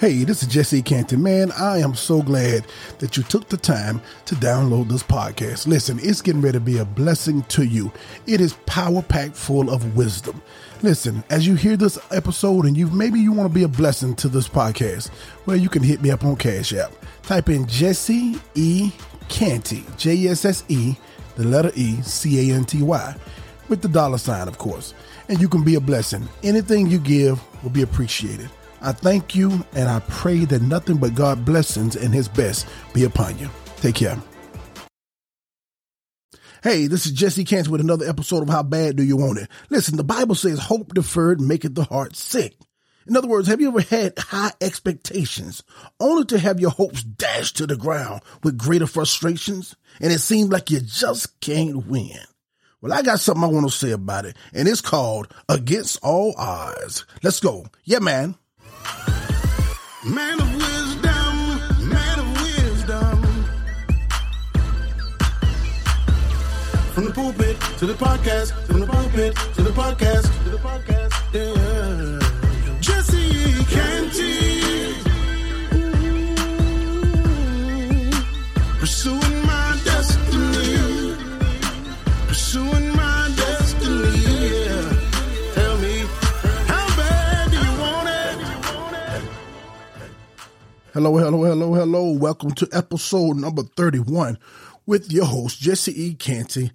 Hey, this is Jesse Canty. Man, I am so glad that you took the time to download this podcast. Listen, it's getting ready to be a blessing to you. It is power packed full of wisdom. Listen, as you hear this episode and you maybe you want to be a blessing to this podcast, well, you can hit me up on Cash App. Type in Jesse E. Canty, J S S E, the letter E, C A N T Y, with the dollar sign, of course. And you can be a blessing. Anything you give will be appreciated. I thank you and I pray that nothing but God blessings and his best be upon you. Take care. Hey, this is Jesse Canty with another episode of How Bad Do You Want It? Listen, the Bible says hope deferred maketh the heart sick. In other words, have you ever had high expectations only to have your hopes dashed to the ground with greater frustrations and it seems like you just can't win? Well, I got something I want to say about it and it's called Against All Odds. Let's go. Yeah, man. Man of wisdom, man of wisdom. From the pulpit to the podcast, from the pulpit to the podcast, to the podcast, yeah. Hello, hello, hello, hello. Welcome to episode number 31 with your host, Jesse E. Canty.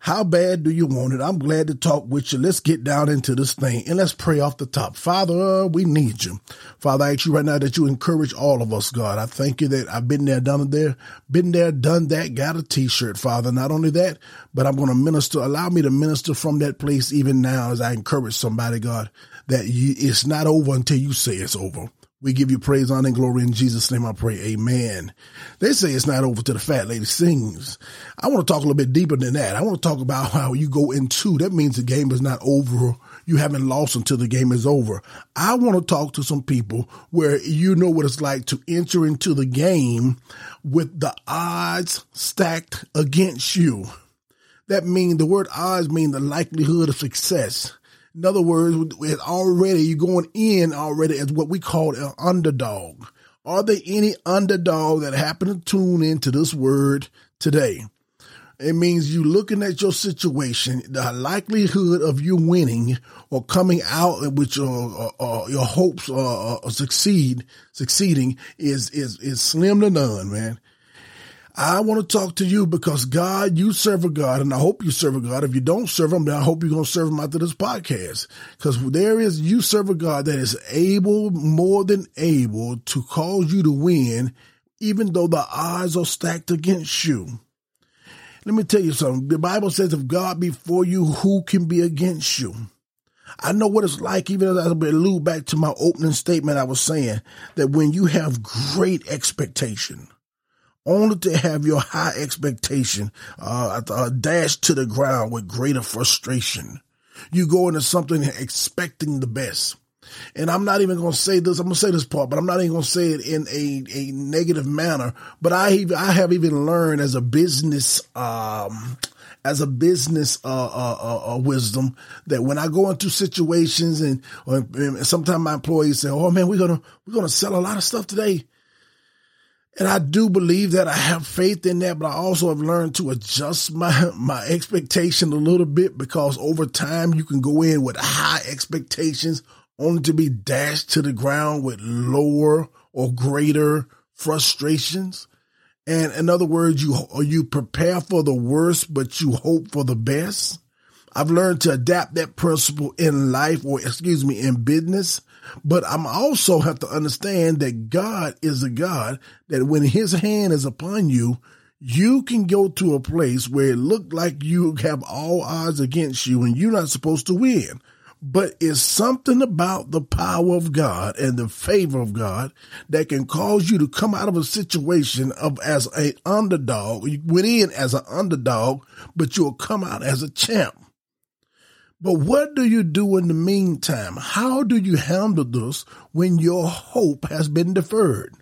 How bad do you want it? I'm glad to talk with you. Let's get down into this thing and let's pray off the top. Father, we need you. Father, I ask you right now that you encourage all of us, God. I thank you that I've been there, done it there, been there, done that, got a t-shirt, Father. Not only that, but I'm going to minister, allow me to minister from that place even now as I encourage somebody, God, that you, it's not over until you say it's over. We give you praise, honor, and glory in Jesus' name. I pray. Amen. They say it's not over till the fat lady sings. I want to talk a little bit deeper than that. I want to talk about how you go into that means the game is not over. You haven't lost until the game is over. I want to talk to some people where you know what it's like to enter into the game with the odds stacked against you. That means the word odds mean the likelihood of success. In other words, already you're going in already as what we call an underdog. Are there any underdog that happen to tune into this word today? It means you looking at your situation, the likelihood of you winning or coming out with your uh, uh, your hopes uh, uh, succeed succeeding is is is slim to none, man. I want to talk to you because God, you serve a God, and I hope you serve a God. If you don't serve him, then I hope you're going to serve him after this podcast. Because there is, you serve a God that is able, more than able, to cause you to win, even though the odds are stacked against you. Let me tell you something. The Bible says, if God be for you, who can be against you? I know what it's like, even as I allude back to my opening statement, I was saying that when you have great expectation, only to have your high expectation uh, uh, dashed to the ground with greater frustration. You go into something expecting the best. And I'm not even going to say this. I'm going to say this part, but I'm not even going to say it in a, a negative manner. But I, I have even learned as a business, um, as a business uh, uh, uh, uh, wisdom that when I go into situations and, and sometimes my employees say, "Oh man, we're gonna we're gonna sell a lot of stuff today," And I do believe that I have faith in that, but I also have learned to adjust my, my expectation a little bit because over time you can go in with high expectations only to be dashed to the ground with lower or greater frustrations. And in other words, you, you prepare for the worst, but you hope for the best. I've learned to adapt that principle in life or excuse me, in business. But I'm also have to understand that God is a God that when his hand is upon you, you can go to a place where it looked like you have all odds against you and you're not supposed to win. But it's something about the power of God and the favor of God that can cause you to come out of a situation of as a underdog. You went in as an underdog, but you'll come out as a champ. But what do you do in the meantime? How do you handle this when your hope has been deferred?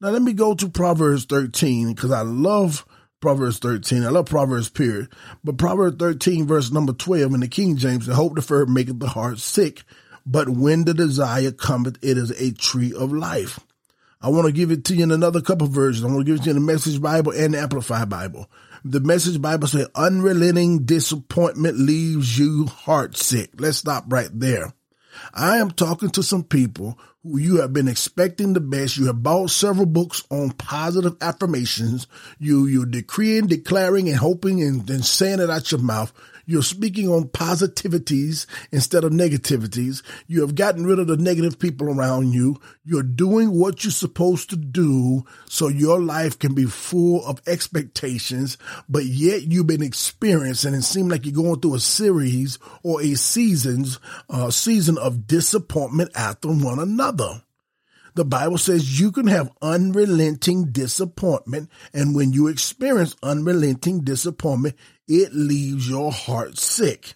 Now let me go to Proverbs 13 because I love Proverbs 13. I love Proverbs period. But Proverbs 13 verse number 12 in the King James, the hope deferred maketh the heart sick, but when the desire cometh, it is a tree of life. I want to give it to you in another couple versions. I want to give it to you in the Message Bible and the Amplified Bible. The Message Bible says, unrelenting disappointment leaves you heart sick. Let's stop right there. I am talking to some people who you have been expecting the best. You have bought several books on positive affirmations. You, you're decreeing, declaring, and hoping and, and saying it out your mouth. You're speaking on positivities instead of negativities. You have gotten rid of the negative people around you. You're doing what you're supposed to do so your life can be full of expectations, but yet you've been experiencing and it seems like you're going through a series or a seasons, uh, season of disappointment after one another. The Bible says you can have unrelenting disappointment. And when you experience unrelenting disappointment, it leaves your heart sick.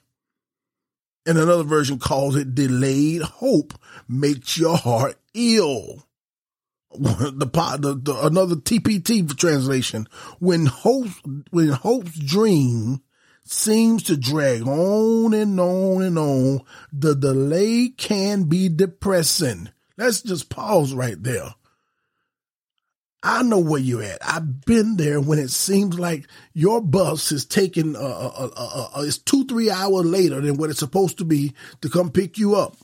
And another version calls it delayed hope makes your heart ill. The, the, the another TPT translation when hope when hope's dream seems to drag on and on and on, the delay can be depressing. Let's just pause right there. I know where you're at. I've been there when it seems like your bus is taking, uh, uh, uh, uh, it's two, three hours later than what it's supposed to be to come pick you up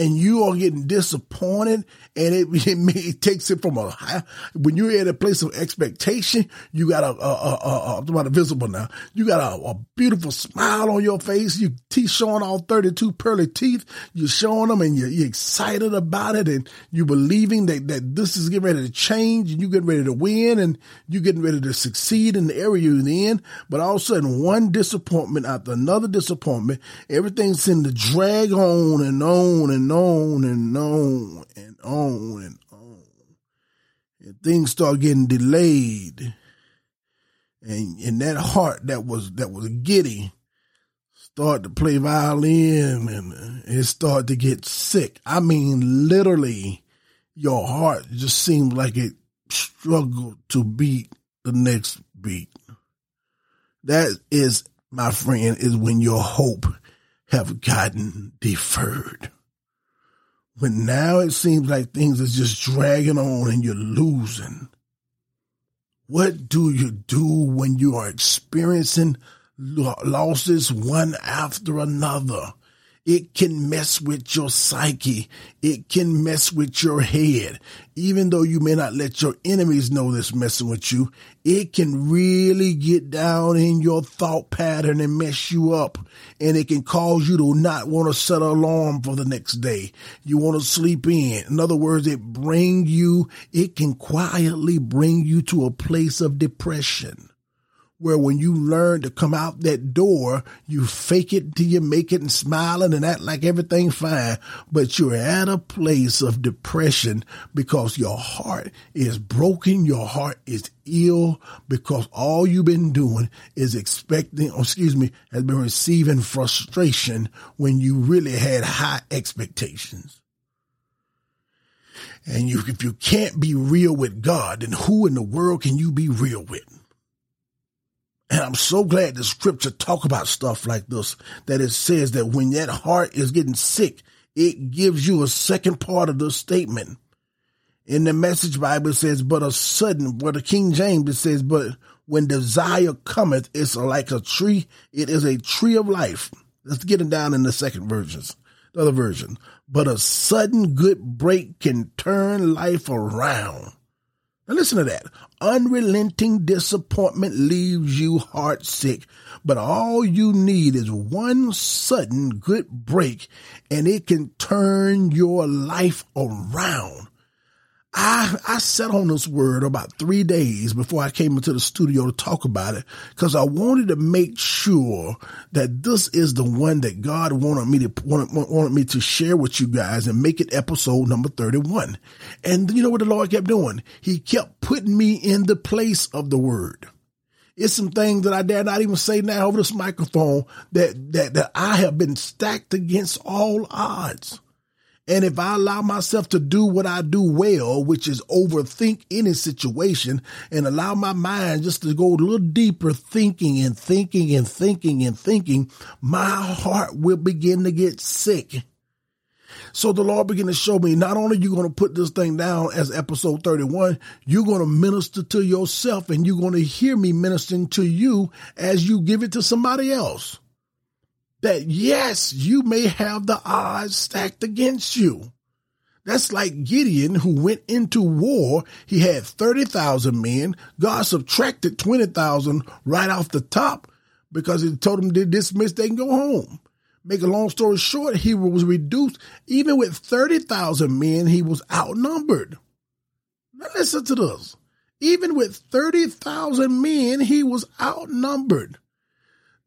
and you are getting disappointed and it, it, it, takes it from a high, when you're at a place of expectation, you got a, a, a, a I'm about visible now, you got a, a, beautiful smile on your face, you teeth showing all 32 pearly teeth, you're showing them and you're, you're, excited about it and you're believing that, that this is getting ready to change and you getting ready to win and you're getting ready to succeed in the area you're in. But all of a sudden, one disappointment after another disappointment, everything seems to drag on and on and on and on and on and on. And things start getting delayed. And and that heart that was that was giddy start to play violin and it start to get sick. I mean literally your heart just seems like it struggled to beat the next beat. That is, my friend, is when your hope have gotten deferred when now it seems like things is just dragging on and you're losing. What do you do when you are experiencing losses one after another? It can mess with your psyche. It can mess with your head. Even though you may not let your enemies know this messing with you, it can really get down in your thought pattern and mess you up. And it can cause you to not want to set an alarm for the next day. You want to sleep in. In other words, it bring you, it can quietly bring you to a place of depression where when you learn to come out that door, you fake it till you make it and smiling and act like everything fine, but you're at a place of depression because your heart is broken. Your heart is ill because all you've been doing is expecting, or excuse me, has been receiving frustration when you really had high expectations. And you, if you can't be real with God, then who in the world can you be real with? And I'm so glad the scripture talk about stuff like this, that it says that when that heart is getting sick, it gives you a second part of the statement. In the message Bible says, but a sudden, but the King James it says, but when desire cometh, it's like a tree. It is a tree of life. Let's get it down in the second versions, the other version. But a sudden good break can turn life around. Now listen to that. Unrelenting disappointment leaves you heart sick, but all you need is one sudden good break and it can turn your life around. I, I sat on this word about three days before I came into the studio to talk about it because I wanted to make sure that this is the one that God wanted me to wanted, wanted me to share with you guys and make it episode number 31. And you know what the Lord kept doing? He kept putting me in the place of the word. It's some things that I dare not even say now over this microphone that, that, that I have been stacked against all odds. And if I allow myself to do what I do well, which is overthink any situation and allow my mind just to go a little deeper thinking and thinking and thinking and thinking, my heart will begin to get sick. So the Lord began to show me not only you going to put this thing down as episode 31, you're going to minister to yourself and you're going to hear me ministering to you as you give it to somebody else. That yes, you may have the odds stacked against you. That's like Gideon who went into war. He had 30,000 men. God subtracted 20,000 right off the top because he told him to dismiss, they can go home. Make a long story short, he was reduced. Even with 30,000 men, he was outnumbered. Now listen to this. Even with 30,000 men, he was outnumbered.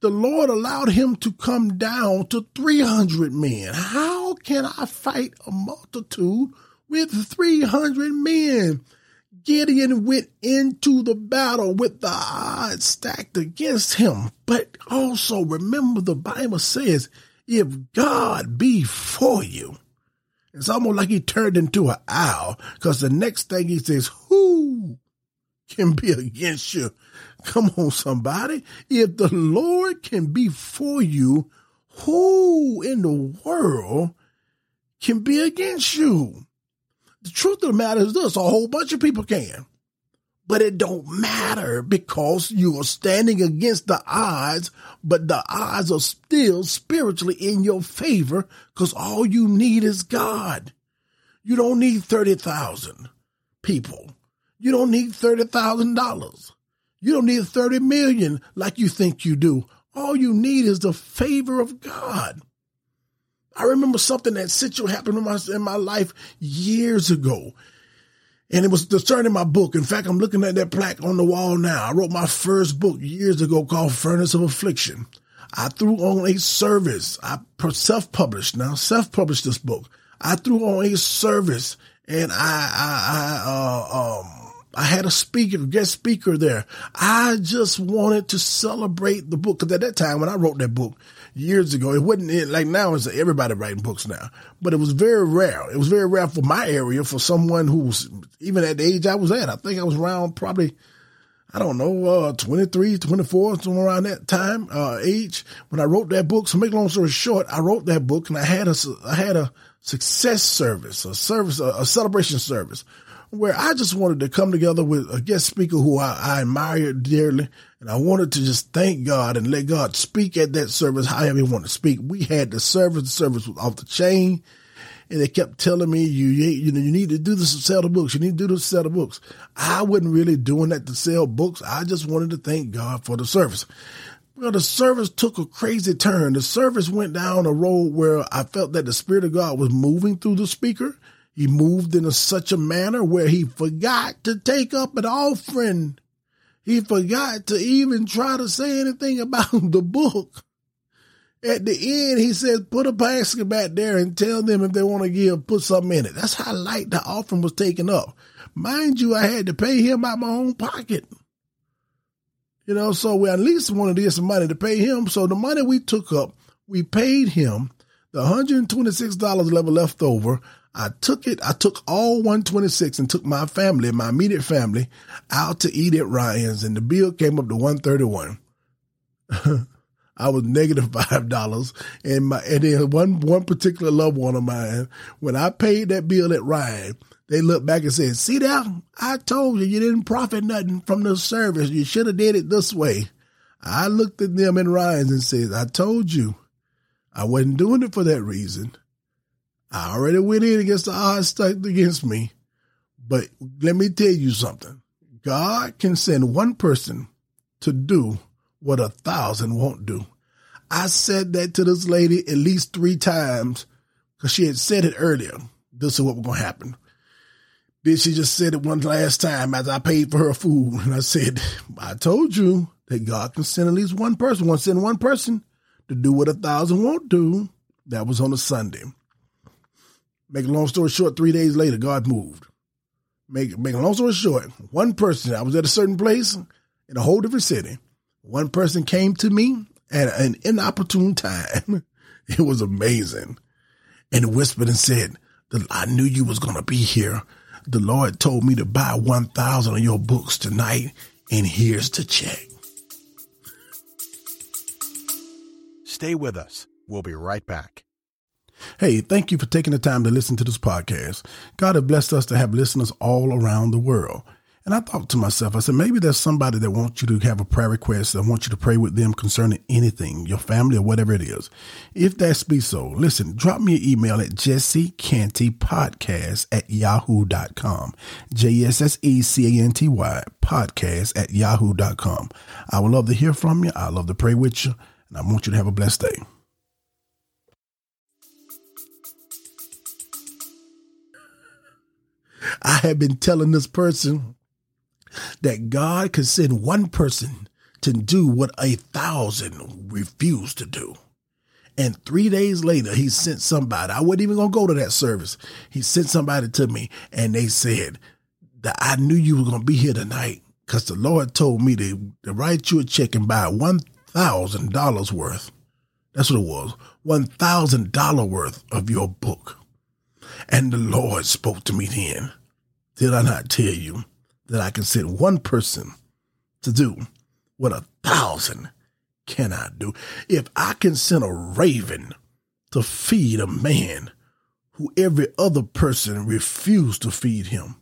The Lord allowed him to come down to 300 men. How can I fight a multitude with 300 men? Gideon went into the battle with the odds stacked against him. But also remember the Bible says, if God be for you, it's almost like he turned into an owl because the next thing he says, who can be against you? Come on, somebody. If the Lord can be for you, who in the world can be against you? The truth of the matter is this, a whole bunch of people can. But it don't matter because you are standing against the odds, but the odds are still spiritually in your favor because all you need is God. You don't need 30,000 people. You don't need $30,000. You don't need 30 million like you think you do. All you need is the favor of God. I remember something that situation happened in my, in my life years ago. And it was concerning my book. In fact, I'm looking at that plaque on the wall now. I wrote my first book years ago called Furnace of Affliction. I threw on a service. I self-published now, self-published this book. I threw on a service and I, I, I, uh, um, I had a speaker, guest speaker there. I just wanted to celebrate the book. Cause at that time when I wrote that book, years ago. It wasn't it, like now it's everybody writing books now, but it was very rare. It was very rare for my area for someone who was even at the age I was at. I think I was around probably, I don't know, uh, 23, 24, somewhere around that time, uh, age when I wrote that book. So make long story short, I wrote that book and I had a, I had a success service, a service, a, a celebration service where I just wanted to come together with a guest speaker who I, I admire dearly. And I wanted to just thank God and let God speak at that service however he wanted to speak. We had the service, the service was off the chain. And they kept telling me, you, you know, you need to do this to sell the books. You need to do this to sell the books. I wasn't really doing that to sell books. I just wanted to thank God for the service. Well, the service took a crazy turn. The service went down a road where I felt that the Spirit of God was moving through the speaker he moved in a, such a manner where he forgot to take up an offering. He forgot to even try to say anything about the book. At the end, he said, put a basket back there and tell them if they want to give, put something in it. That's how light the offering was taken up. Mind you, I had to pay him out my own pocket. You know, so we at least wanted to get some money to pay him. So the money we took up, we paid him the $126 level left over. I took it, I took all 126 and took my family, my immediate family, out to eat at Ryan's, and the bill came up to 131. I was negative five dollars, and my and then one one particular loved one of mine, when I paid that bill at Ryan, they looked back and said, "See that? I told you you didn't profit nothing from the service. You should have did it this way." I looked at them in Ryan's and said, "I told you, I wasn't doing it for that reason. I already went in against the odds stacked against me. But let me tell you something. God can send one person to do what a thousand won't do. I said that to this lady at least three times because she had said it earlier. This is what was going to happen. Then she just said it one last time as I paid for her food. And I said, I told you that God can send at least one person. one send one person to do what a thousand won't do. That was on a Sunday. Make a long story short, three days later, God moved. Make, make a long story short, one person, I was at a certain place in a whole different city. One person came to me at an inopportune time. It was amazing. And whispered and said, I knew you was to be here. The Lord told me to buy 1,000 of your books tonight, and here's the check. Stay with us. We'll be right back. Hey, thank you for taking the time to listen to this podcast. God has blessed us to have listeners all around the world. And I thought to myself, I said, maybe there's somebody that wants you to have a prayer request. I want you to pray with them concerning anything, your family or whatever it is. If that's be so, listen, drop me an email at jessecantypodcast at yahoo.com. J-S-S-E-C-A-N-T-Y podcast at yahoo.com. I would love to hear from you. I love to pray with you. And I want you to have a blessed day. I have been telling this person that God could send one person to do what a thousand refused to do. And three days later, he sent somebody. I wasn't even going to go to that service. He sent somebody to me and they said that I knew you were going to be here tonight because the Lord told me to, to write you a check and buy $1,000 worth. That's what it was $1,000 worth of your book. And the Lord spoke to me then. Did I not tell you that I can send one person to do what a thousand cannot do? If I can send a raven to feed a man who every other person refused to feed him,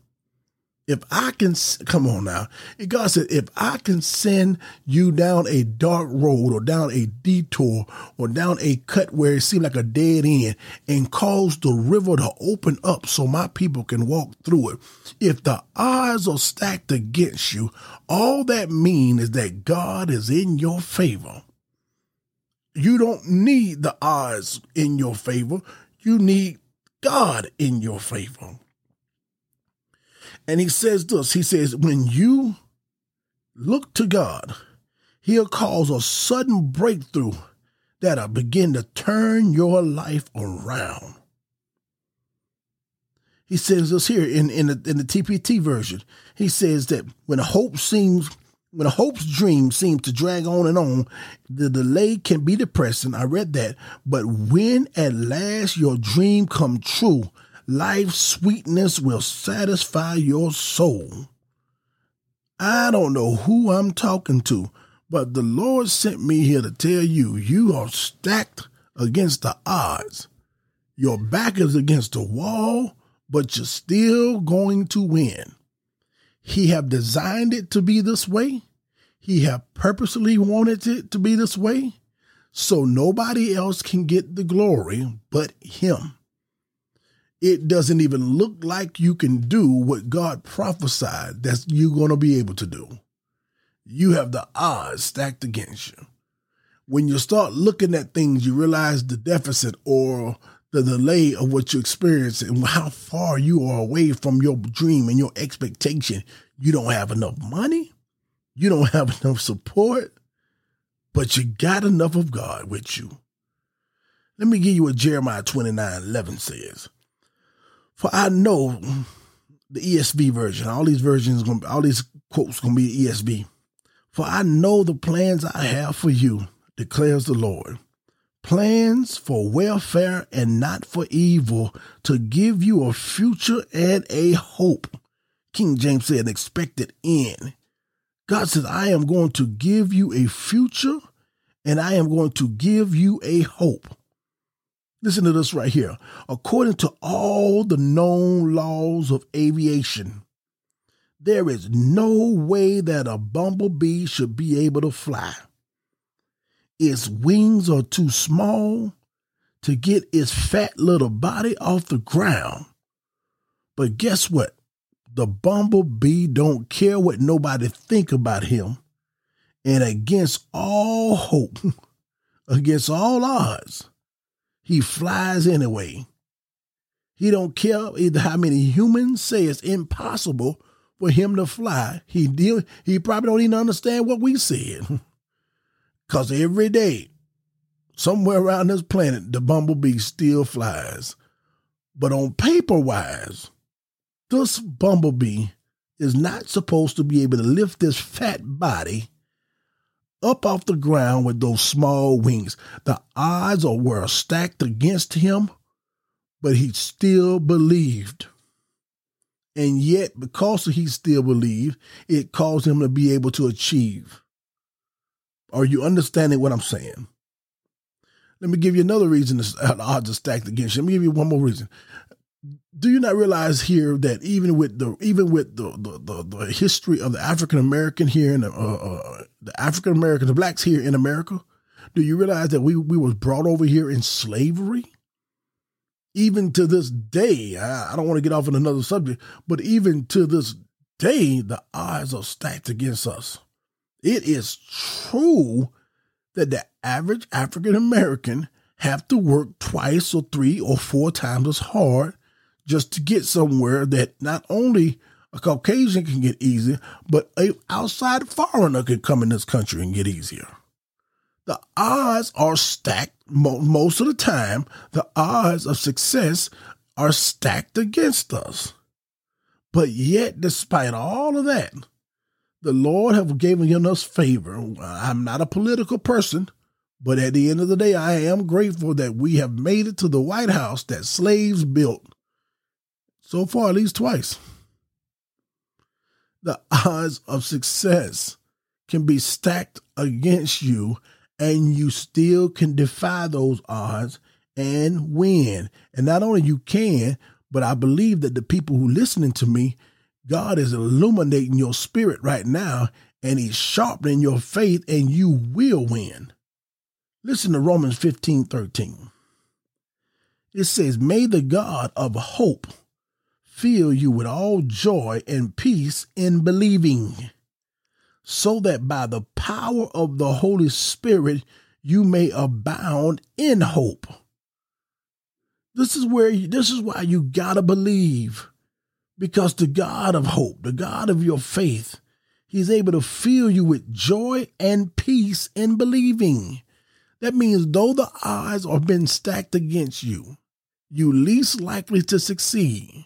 if I can, come on now, God said, if I can send you down a dark road or down a detour or down a cut where it seemed like a dead end and cause the river to open up so my people can walk through it, if the odds are stacked against you, all that means is that God is in your favor. You don't need the odds in your favor. You need God in your favor. And he says this He says, when you look to God, he'll cause a sudden breakthrough that'll begin to turn your life around. He says this here in, in, the, in the TPT version. He says that when hope seems when a hope's dream seems to drag on and on, the delay can be depressing. I read that. But when at last your dream come true, Life's sweetness will satisfy your soul. I don't know who I'm talking to, but the Lord sent me here to tell you you are stacked against the odds. Your back is against the wall, but you're still going to win. He have designed it to be this way. He have purposely wanted it to be this way. So nobody else can get the glory but him it doesn't even look like you can do what God prophesied that you're going to be able to do. You have the odds stacked against you. When you start looking at things, you realize the deficit or the delay of what you experience and how far you are away from your dream and your expectation. You don't have enough money. You don't have enough support, but you got enough of God with you. Let me give you what Jeremiah 29 11 says. For I know the ESV version, all these versions, all these quotes going to be ESV. For I know the plans I have for you, declares the Lord. Plans for welfare and not for evil, to give you a future and a hope. King James said, expected end. God says, I am going to give you a future and I am going to give you a hope. Listen to this right here. According to all the known laws of aviation, there is no way that a bumblebee should be able to fly. Its wings are too small to get its fat little body off the ground. But guess what? The bumblebee don't care what nobody think about him. And against all hope, against all odds, he flies anyway. He don't care either how many humans say it's impossible for him to fly. He deal, he probably don't even understand what we said. Cause every day, somewhere around this planet, the bumblebee still flies. But on paper wise, this bumblebee is not supposed to be able to lift this fat body up off the ground with those small wings. The odds were stacked against him, but he still believed. And yet, because he still believed, it caused him to be able to achieve. Are you understanding what I'm saying? Let me give you another reason the odds are stacked against you. Let me give you one more reason. Do you not realize here that even with the even with the the, the, the history of the African American here and the, uh, uh, the African Americans, the blacks here in America, do you realize that we we was brought over here in slavery? Even to this day, I, I don't want to get off on another subject, but even to this day, the odds are stacked against us. It is true that the average African American have to work twice or three or four times as hard just to get somewhere that not only a Caucasian can get easy, but a outside foreigner can come in this country and get easier. The odds are stacked most of the time. The odds of success are stacked against us. But yet, despite all of that, the Lord have given us favor. I'm not a political person, but at the end of the day, I am grateful that we have made it to the White House that slaves built. So far, at least twice. The odds of success can be stacked against you, and you still can defy those odds and win. And not only you can, but I believe that the people who are listening to me God is illuminating your spirit right now and he's sharpening your faith and you will win. Listen to Romans 15 13. It says, May the God of hope fill you with all joy and peace in believing, so that by the power of the Holy Spirit you may abound in hope. This is where you, this is why you gotta believe. Because the God of hope, the God of your faith, He's able to fill you with joy and peace in believing. That means though the odds are been stacked against you, you least likely to succeed,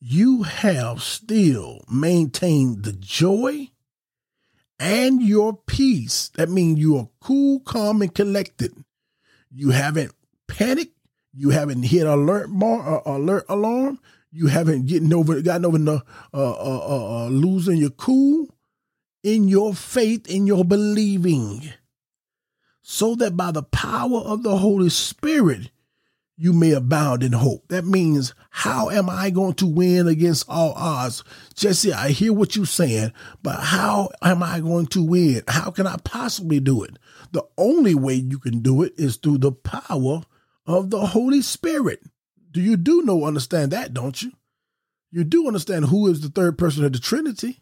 you have still maintained the joy and your peace. That means you are cool, calm, and collected. You haven't panicked. You haven't hit alert bar, uh, alert alarm you haven't getting over gotten over the uh, uh, uh, uh, losing your cool in your faith in your believing so that by the power of the holy spirit you may abound in hope. That means how am i going to win against all odds? Jesse i hear what you're saying but how am i going to win? How can i possibly do it? The only way you can do it is through the power of the holy spirit. Do you do know understand that, don't you? You do understand who is the third person of the Trinity.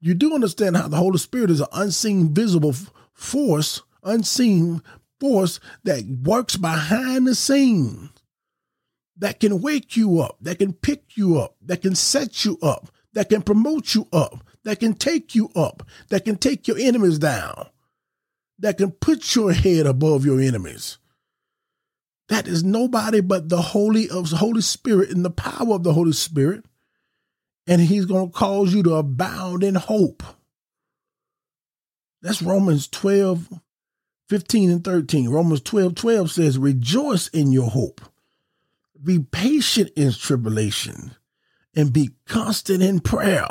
You do understand how the Holy Spirit is an unseen, visible force, unseen force that works behind the scenes, that can wake you up, that can pick you up, that can set you up, that can promote you up, that can take you up, that can take your enemies down, that can put your head above your enemies. That is nobody but the Holy of Holy Spirit and the power of the Holy Spirit. And he's going to cause you to abound in hope. That's Romans 12, 15 and 13. Romans 12, 12 says, Rejoice in your hope. Be patient in tribulation and be constant in prayer.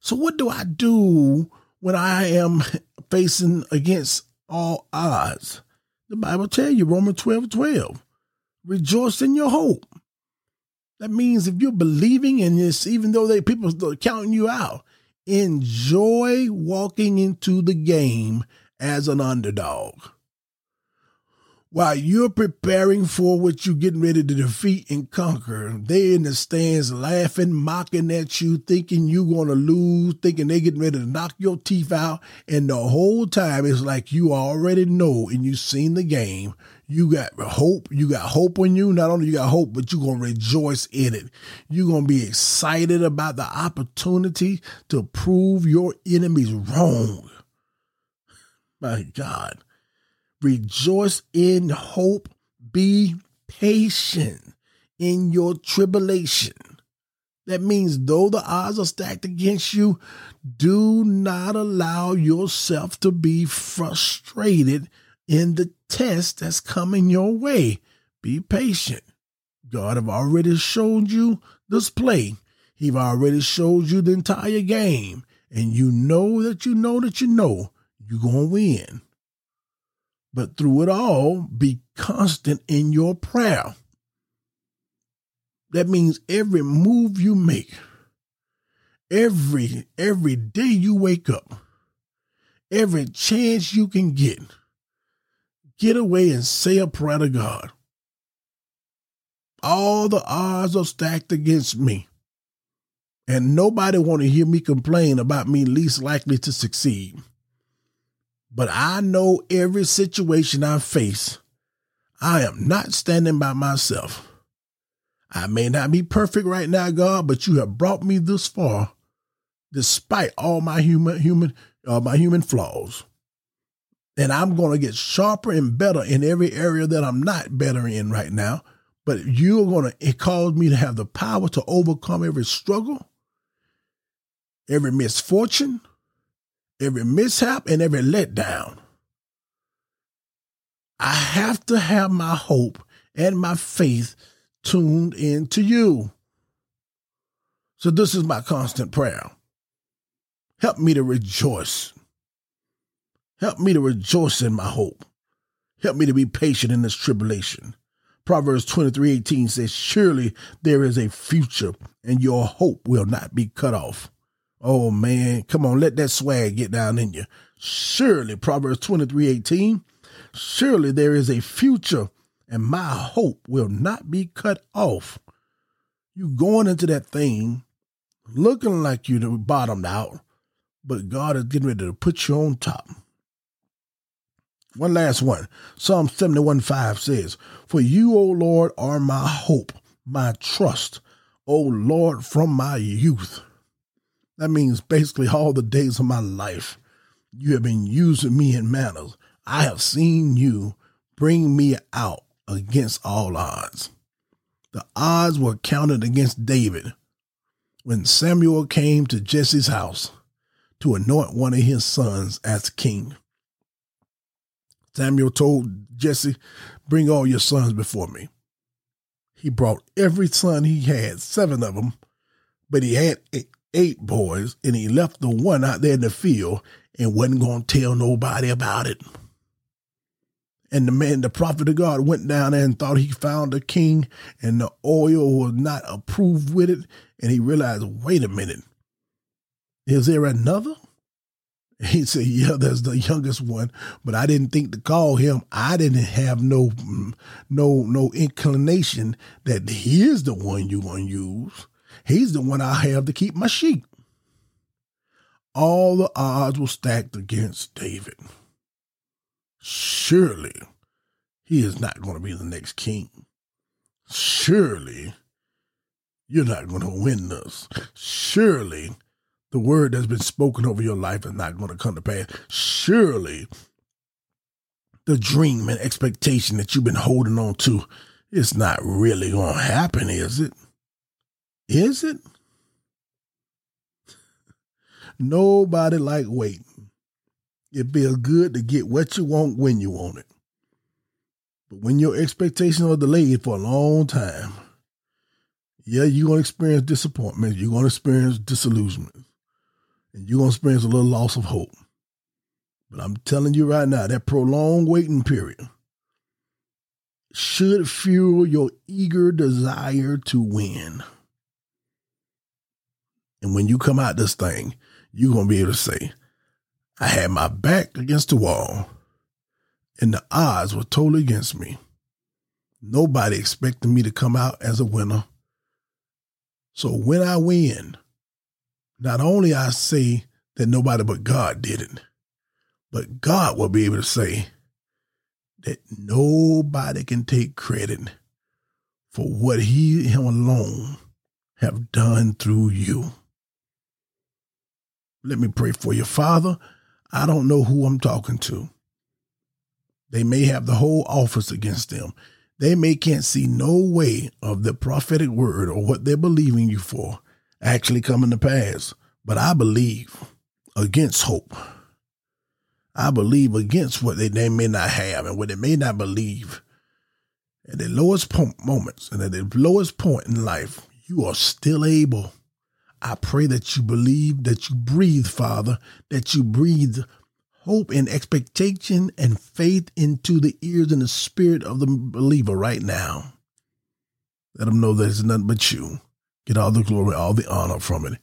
So, what do I do when I am facing against all odds? The Bible tells you, Romans 12, 12. Rejoice in your hope. That means if you're believing in this, even though they people are counting you out, enjoy walking into the game as an underdog while you're preparing for what you're getting ready to defeat and conquer, they in the stands laughing, mocking at you, thinking you're going to lose, thinking they getting ready to knock your teeth out. And the whole time it's like you already know and you've seen the game. You got hope. You got hope in you. Not only you got hope, but you're going to rejoice in it. You're going to be excited about the opportunity to prove your enemies wrong. My God. Rejoice in hope. Be patient in your tribulation. That means though the odds are stacked against you, do not allow yourself to be frustrated in the test that's coming your way. Be patient. God have already showed you this play. He've already showed you the entire game. And you know that you know that you know you're going to win. But through it all, be constant in your prayer. That means every move you make, every every day you wake up, every chance you can get, get away and say a prayer to God. All the odds are stacked against me. And nobody want to hear me complain about me least likely to succeed. But I know every situation I face, I am not standing by myself. I may not be perfect right now, God, but you have brought me this far despite all my human human uh, my human flaws. And I'm going to get sharper and better in every area that I'm not better in right now. But you're going to cause me to have the power to overcome every struggle, every misfortune, every mishap, and every letdown. I have to have my hope and my faith tuned into you. So, this is my constant prayer. Help me to rejoice. Help me to rejoice in my hope. Help me to be patient in this tribulation. Proverbs 23 18 says, Surely there is a future, and your hope will not be cut off. Oh man, come on, let that swag get down in you. Surely, Proverbs 23 18, surely there is a future, and my hope will not be cut off. You going into that thing looking like you bottomed out, but God is getting ready to put you on top. One last one. Psalm 71 5 says, For you, O Lord, are my hope, my trust, O Lord, from my youth. That means basically all the days of my life, you have been using me in manners. I have seen you bring me out against all odds. The odds were counted against David when Samuel came to Jesse's house to anoint one of his sons as king. Samuel told Jesse, Bring all your sons before me. He brought every son he had, seven of them, but he had eight, eight boys, and he left the one out there in the field and wasn't going to tell nobody about it. And the man, the prophet of God, went down there and thought he found a king, and the oil was not approved with it. And he realized, wait a minute, is there another? He said, "Yeah, that's the youngest one, but I didn't think to call him. I didn't have no, mm, no, no inclination that he is the one you gonna use. He's the one I have to keep my sheep." All the odds were stacked against David. Surely, he is not going to be the next king. Surely, you're not going to win this. Surely, the word that's been spoken over your life is not going to come to pass. Surely, the dream and expectation that you've been holding on to is not really going to happen, is it? Is it? Nobody like waiting. It feels good to get what you want when you want it. But when your expectations are delayed for a long time, yeah, you're going to experience disappointment. You're going to experience disillusionment and you're going to experience a little loss of hope. But I'm telling you right now, that prolonged waiting period should fuel your eager desire to win. And when you come out this thing, you're going to be able to say, I had my back against the wall and the odds were totally against me. Nobody expected me to come out as a winner. So when I win, not only I say that nobody but God did it, but God will be able to say that nobody can take credit for what he him alone have done through you. Let me pray for you. Father, I don't know who I'm talking to. They may have the whole office against them. They may can't see no way of the prophetic word or what they're believing you for actually coming to pass. But I believe against hope. I believe against what they, they may not have and what they may not believe. At the lowest point, moments and at the lowest point in life, you are still able. I pray that you believe, that you breathe, Father, that you breathe hope and expectation and faith into the ears and the spirit of the believer right now. Let them know that it's nothing but you. Get all the glory, all the honor from it.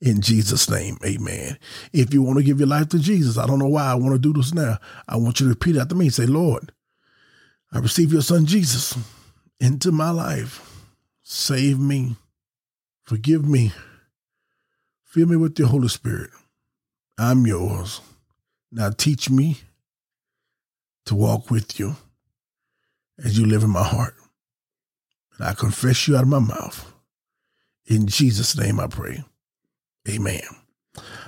In Jesus' name, amen. If you want to give your life to Jesus, I don't know why I want to do this now. I want you to repeat after me. Say, Lord, I receive your son Jesus into my life. Save me. Forgive me. Fill me with the Holy Spirit. I'm yours. Now teach me to walk with you as you live in my heart. And I confess you out of my mouth. In Jesus' name I pray. Amen.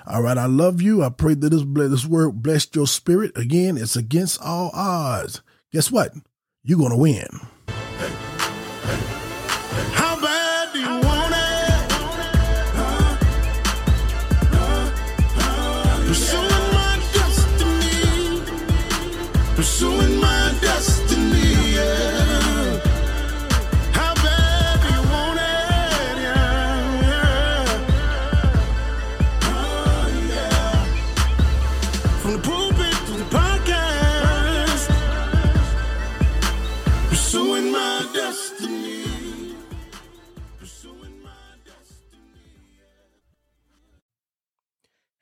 All right, I love you. I pray that this, this word blessed your spirit. Again, it's against all odds. Guess what? You're going to win.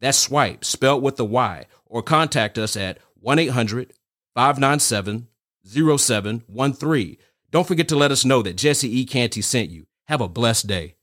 That's swipe spelled with the Y, or contact us at 1 800 597 0713. Don't forget to let us know that Jesse E. Canty sent you. Have a blessed day.